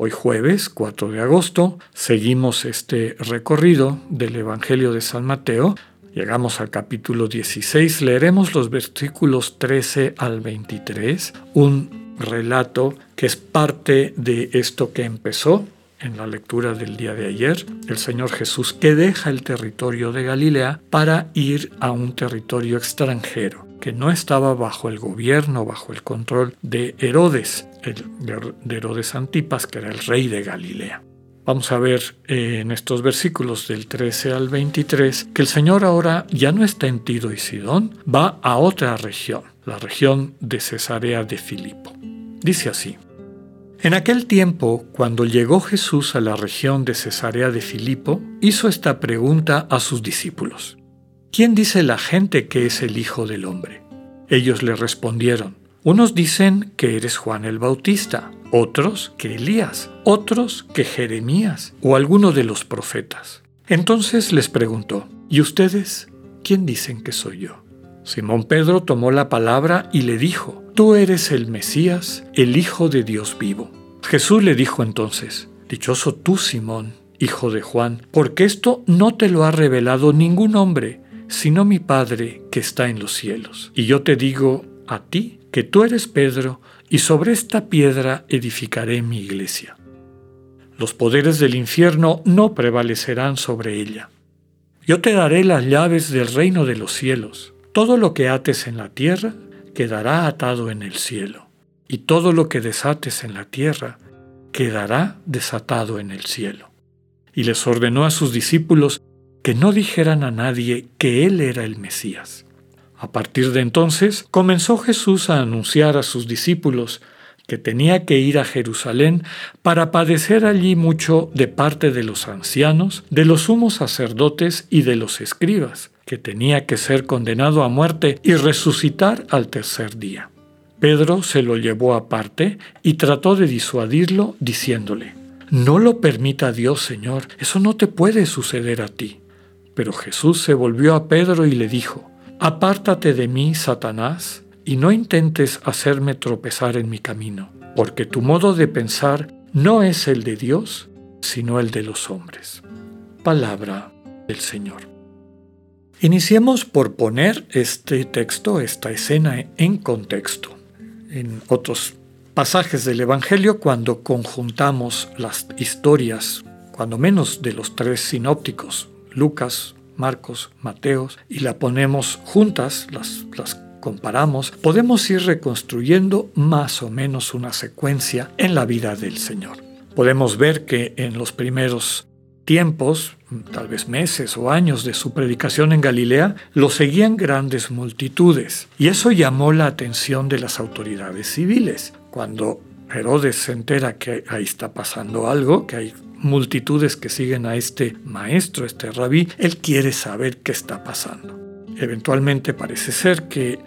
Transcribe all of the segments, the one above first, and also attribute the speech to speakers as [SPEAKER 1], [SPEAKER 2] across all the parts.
[SPEAKER 1] Hoy jueves 4 de agosto seguimos este recorrido del Evangelio de San Mateo. Llegamos al capítulo 16, leeremos los versículos 13 al 23, un relato que es parte de esto que empezó en la lectura del día de ayer, el Señor Jesús que deja el territorio de Galilea para ir a un territorio extranjero que no estaba bajo el gobierno, bajo el control de Herodes, de Herodes Antipas, que era el rey de Galilea. Vamos a ver eh, en estos versículos del 13 al 23 que el Señor ahora ya no está en Tiro y Sidón, va a otra región, la región de Cesarea de Filipo. Dice así, en aquel tiempo, cuando llegó Jesús a la región de Cesarea de Filipo, hizo esta pregunta a sus discípulos. ¿Quién dice la gente que es el Hijo del Hombre? Ellos le respondieron, unos dicen que eres Juan el Bautista, otros que Elías, otros que Jeremías o alguno de los profetas. Entonces les preguntó, ¿y ustedes quién dicen que soy yo? Simón Pedro tomó la palabra y le dijo, Tú eres el Mesías, el Hijo de Dios vivo. Jesús le dijo entonces, Dichoso tú, Simón, hijo de Juan, porque esto no te lo ha revelado ningún hombre, sino mi Padre que está en los cielos. Y yo te digo a ti que tú eres Pedro, y sobre esta piedra edificaré mi iglesia. Los poderes del infierno no prevalecerán sobre ella. Yo te daré las llaves del reino de los cielos. Todo lo que ates en la tierra quedará atado en el cielo, y todo lo que desates en la tierra quedará desatado en el cielo. Y les ordenó a sus discípulos que no dijeran a nadie que Él era el Mesías. A partir de entonces comenzó Jesús a anunciar a sus discípulos que tenía que ir a Jerusalén para padecer allí mucho de parte de los ancianos, de los sumos sacerdotes y de los escribas, que tenía que ser condenado a muerte y resucitar al tercer día. Pedro se lo llevó aparte y trató de disuadirlo diciéndole, No lo permita Dios, Señor, eso no te puede suceder a ti. Pero Jesús se volvió a Pedro y le dijo, Apártate de mí, Satanás, y no intentes hacerme tropezar en mi camino, porque tu modo de pensar no es el de Dios, sino el de los hombres. Palabra del Señor. Iniciemos por poner este texto, esta escena en contexto. En otros pasajes del Evangelio, cuando conjuntamos las historias, cuando menos de los tres sinópticos, Lucas, Marcos, Mateos, y la ponemos juntas, las, las comparamos, podemos ir reconstruyendo más o menos una secuencia en la vida del Señor. Podemos ver que en los primeros tiempos, tal vez meses o años de su predicación en Galilea, lo seguían grandes multitudes. Y eso llamó la atención de las autoridades civiles. Cuando Herodes se entera que ahí está pasando algo, que hay multitudes que siguen a este maestro, este rabí, él quiere saber qué está pasando. Eventualmente parece ser que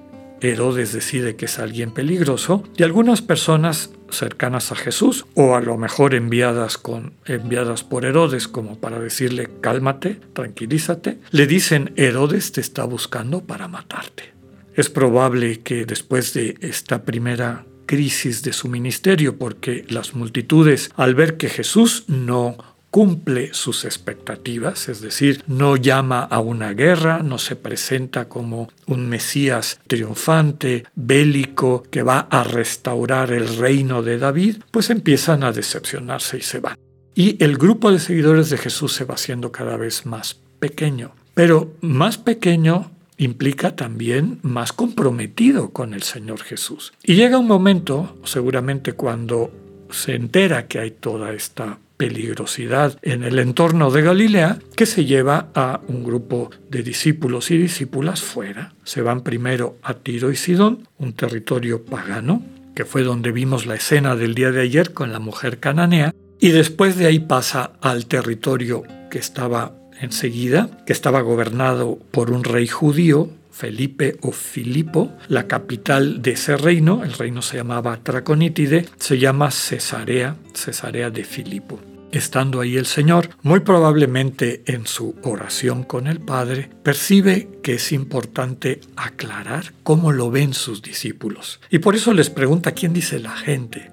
[SPEAKER 1] Herodes decide que es alguien peligroso y algunas personas cercanas a Jesús o a lo mejor enviadas con enviadas por Herodes como para decirle cálmate, tranquilízate, le dicen Herodes te está buscando para matarte. Es probable que después de esta primera crisis de su ministerio porque las multitudes, al ver que Jesús no cumple sus expectativas, es decir, no llama a una guerra, no se presenta como un Mesías triunfante, bélico, que va a restaurar el reino de David, pues empiezan a decepcionarse y se van. Y el grupo de seguidores de Jesús se va haciendo cada vez más pequeño, pero más pequeño implica también más comprometido con el Señor Jesús. Y llega un momento, seguramente cuando se entera que hay toda esta peligrosidad en el entorno de Galilea, que se lleva a un grupo de discípulos y discípulas fuera. Se van primero a Tiro y Sidón, un territorio pagano, que fue donde vimos la escena del día de ayer con la mujer cananea, y después de ahí pasa al territorio que estaba enseguida, que estaba gobernado por un rey judío, Felipe o Filipo, la capital de ese reino, el reino se llamaba Traconítide, se llama Cesarea, Cesarea de Filipo. Estando ahí el Señor, muy probablemente en su oración con el Padre, percibe que es importante aclarar cómo lo ven sus discípulos. Y por eso les pregunta quién dice la gente.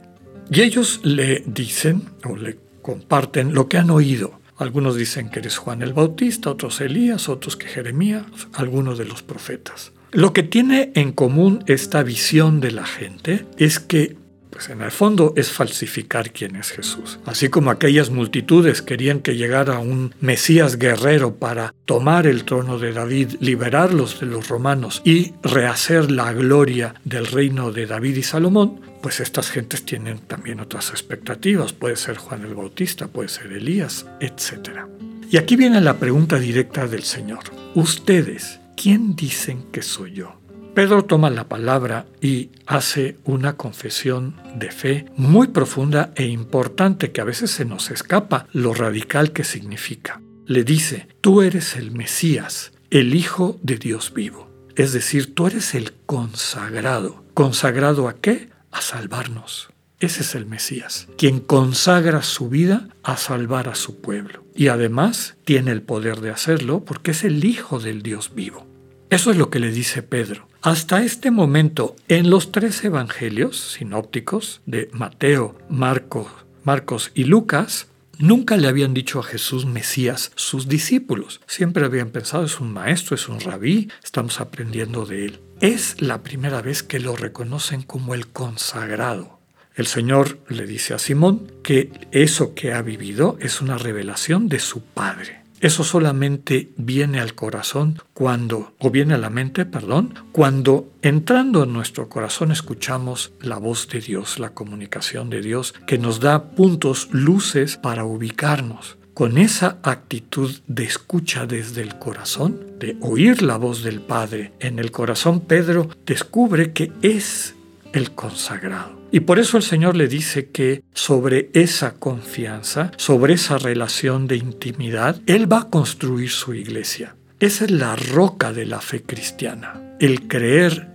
[SPEAKER 1] Y ellos le dicen o le comparten lo que han oído. Algunos dicen que eres Juan el Bautista, otros Elías, otros que Jeremías, algunos de los profetas. Lo que tiene en común esta visión de la gente es que pues en el fondo es falsificar quién es Jesús. Así como aquellas multitudes querían que llegara un Mesías guerrero para tomar el trono de David, liberarlos de los romanos y rehacer la gloria del reino de David y Salomón, pues estas gentes tienen también otras expectativas. Puede ser Juan el Bautista, puede ser Elías, etc. Y aquí viene la pregunta directa del Señor. Ustedes, ¿quién dicen que soy yo? Pedro toma la palabra y hace una confesión de fe muy profunda e importante que a veces se nos escapa lo radical que significa. Le dice, tú eres el Mesías, el Hijo de Dios vivo. Es decir, tú eres el consagrado. ¿Consagrado a qué? A salvarnos. Ese es el Mesías, quien consagra su vida a salvar a su pueblo. Y además tiene el poder de hacerlo porque es el Hijo del Dios vivo. Eso es lo que le dice Pedro. Hasta este momento, en los tres evangelios sinópticos de Mateo, Marcos, y Lucas, Nunca le habían dicho a Jesús Mesías sus discípulos. Siempre habían pensado es un maestro, es un rabí, estamos aprendiendo de él. Es la primera vez que lo reconocen como el consagrado. El Señor le dice a Simón que eso que ha vivido es una revelación de su Padre. Eso solamente viene al corazón cuando, o viene a la mente, perdón, cuando entrando en nuestro corazón escuchamos la voz de Dios, la comunicación de Dios, que nos da puntos, luces para ubicarnos. Con esa actitud de escucha desde el corazón, de oír la voz del Padre en el corazón, Pedro descubre que es el consagrado. Y por eso el Señor le dice que sobre esa confianza, sobre esa relación de intimidad, Él va a construir su iglesia. Esa es la roca de la fe cristiana. El creer,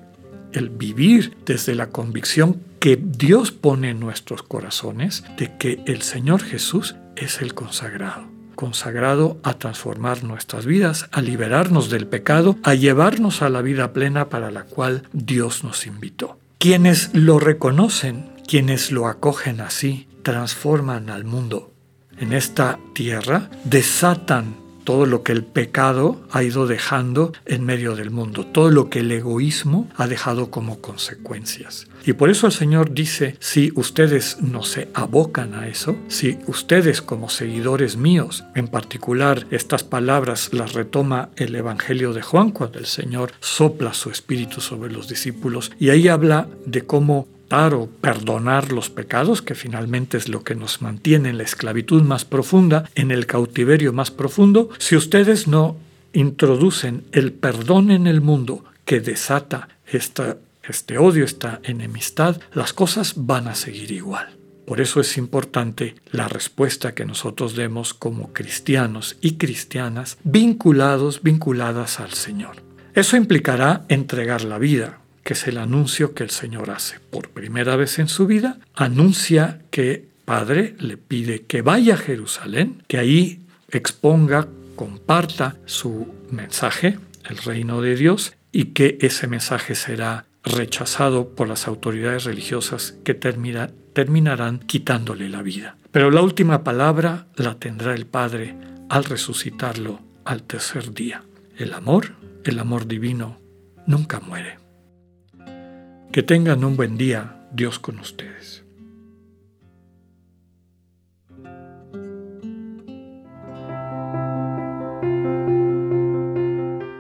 [SPEAKER 1] el vivir desde la convicción que Dios pone en nuestros corazones de que el Señor Jesús es el consagrado consagrado a transformar nuestras vidas, a liberarnos del pecado, a llevarnos a la vida plena para la cual Dios nos invitó. Quienes lo reconocen, quienes lo acogen así, transforman al mundo. En esta tierra desatan todo lo que el pecado ha ido dejando en medio del mundo, todo lo que el egoísmo ha dejado como consecuencias. Y por eso el Señor dice, si ustedes no se abocan a eso, si ustedes como seguidores míos, en particular estas palabras las retoma el Evangelio de Juan cuando el Señor sopla su espíritu sobre los discípulos y ahí habla de cómo o perdonar los pecados, que finalmente es lo que nos mantiene en la esclavitud más profunda, en el cautiverio más profundo, si ustedes no introducen el perdón en el mundo que desata esta este odio, esta enemistad, las cosas van a seguir igual. Por eso es importante la respuesta que nosotros demos como cristianos y cristianas vinculados, vinculadas al Señor. Eso implicará entregar la vida, que es el anuncio que el Señor hace. Por primera vez en su vida, anuncia que Padre le pide que vaya a Jerusalén, que ahí exponga, comparta su mensaje, el reino de Dios, y que ese mensaje será rechazado por las autoridades religiosas que terminarán quitándole la vida. Pero la última palabra la tendrá el Padre al resucitarlo al tercer día. El amor, el amor divino, nunca muere. Que tengan un buen día, Dios con ustedes.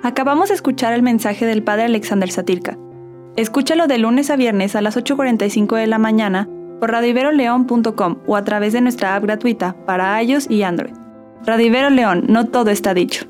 [SPEAKER 2] Acabamos de escuchar el mensaje del Padre Alexander Satirka. Escúchalo de lunes a viernes a las 8.45 de la mañana por radiveroleón.com o a través de nuestra app gratuita para iOS y Android. Radivero León, no todo está dicho.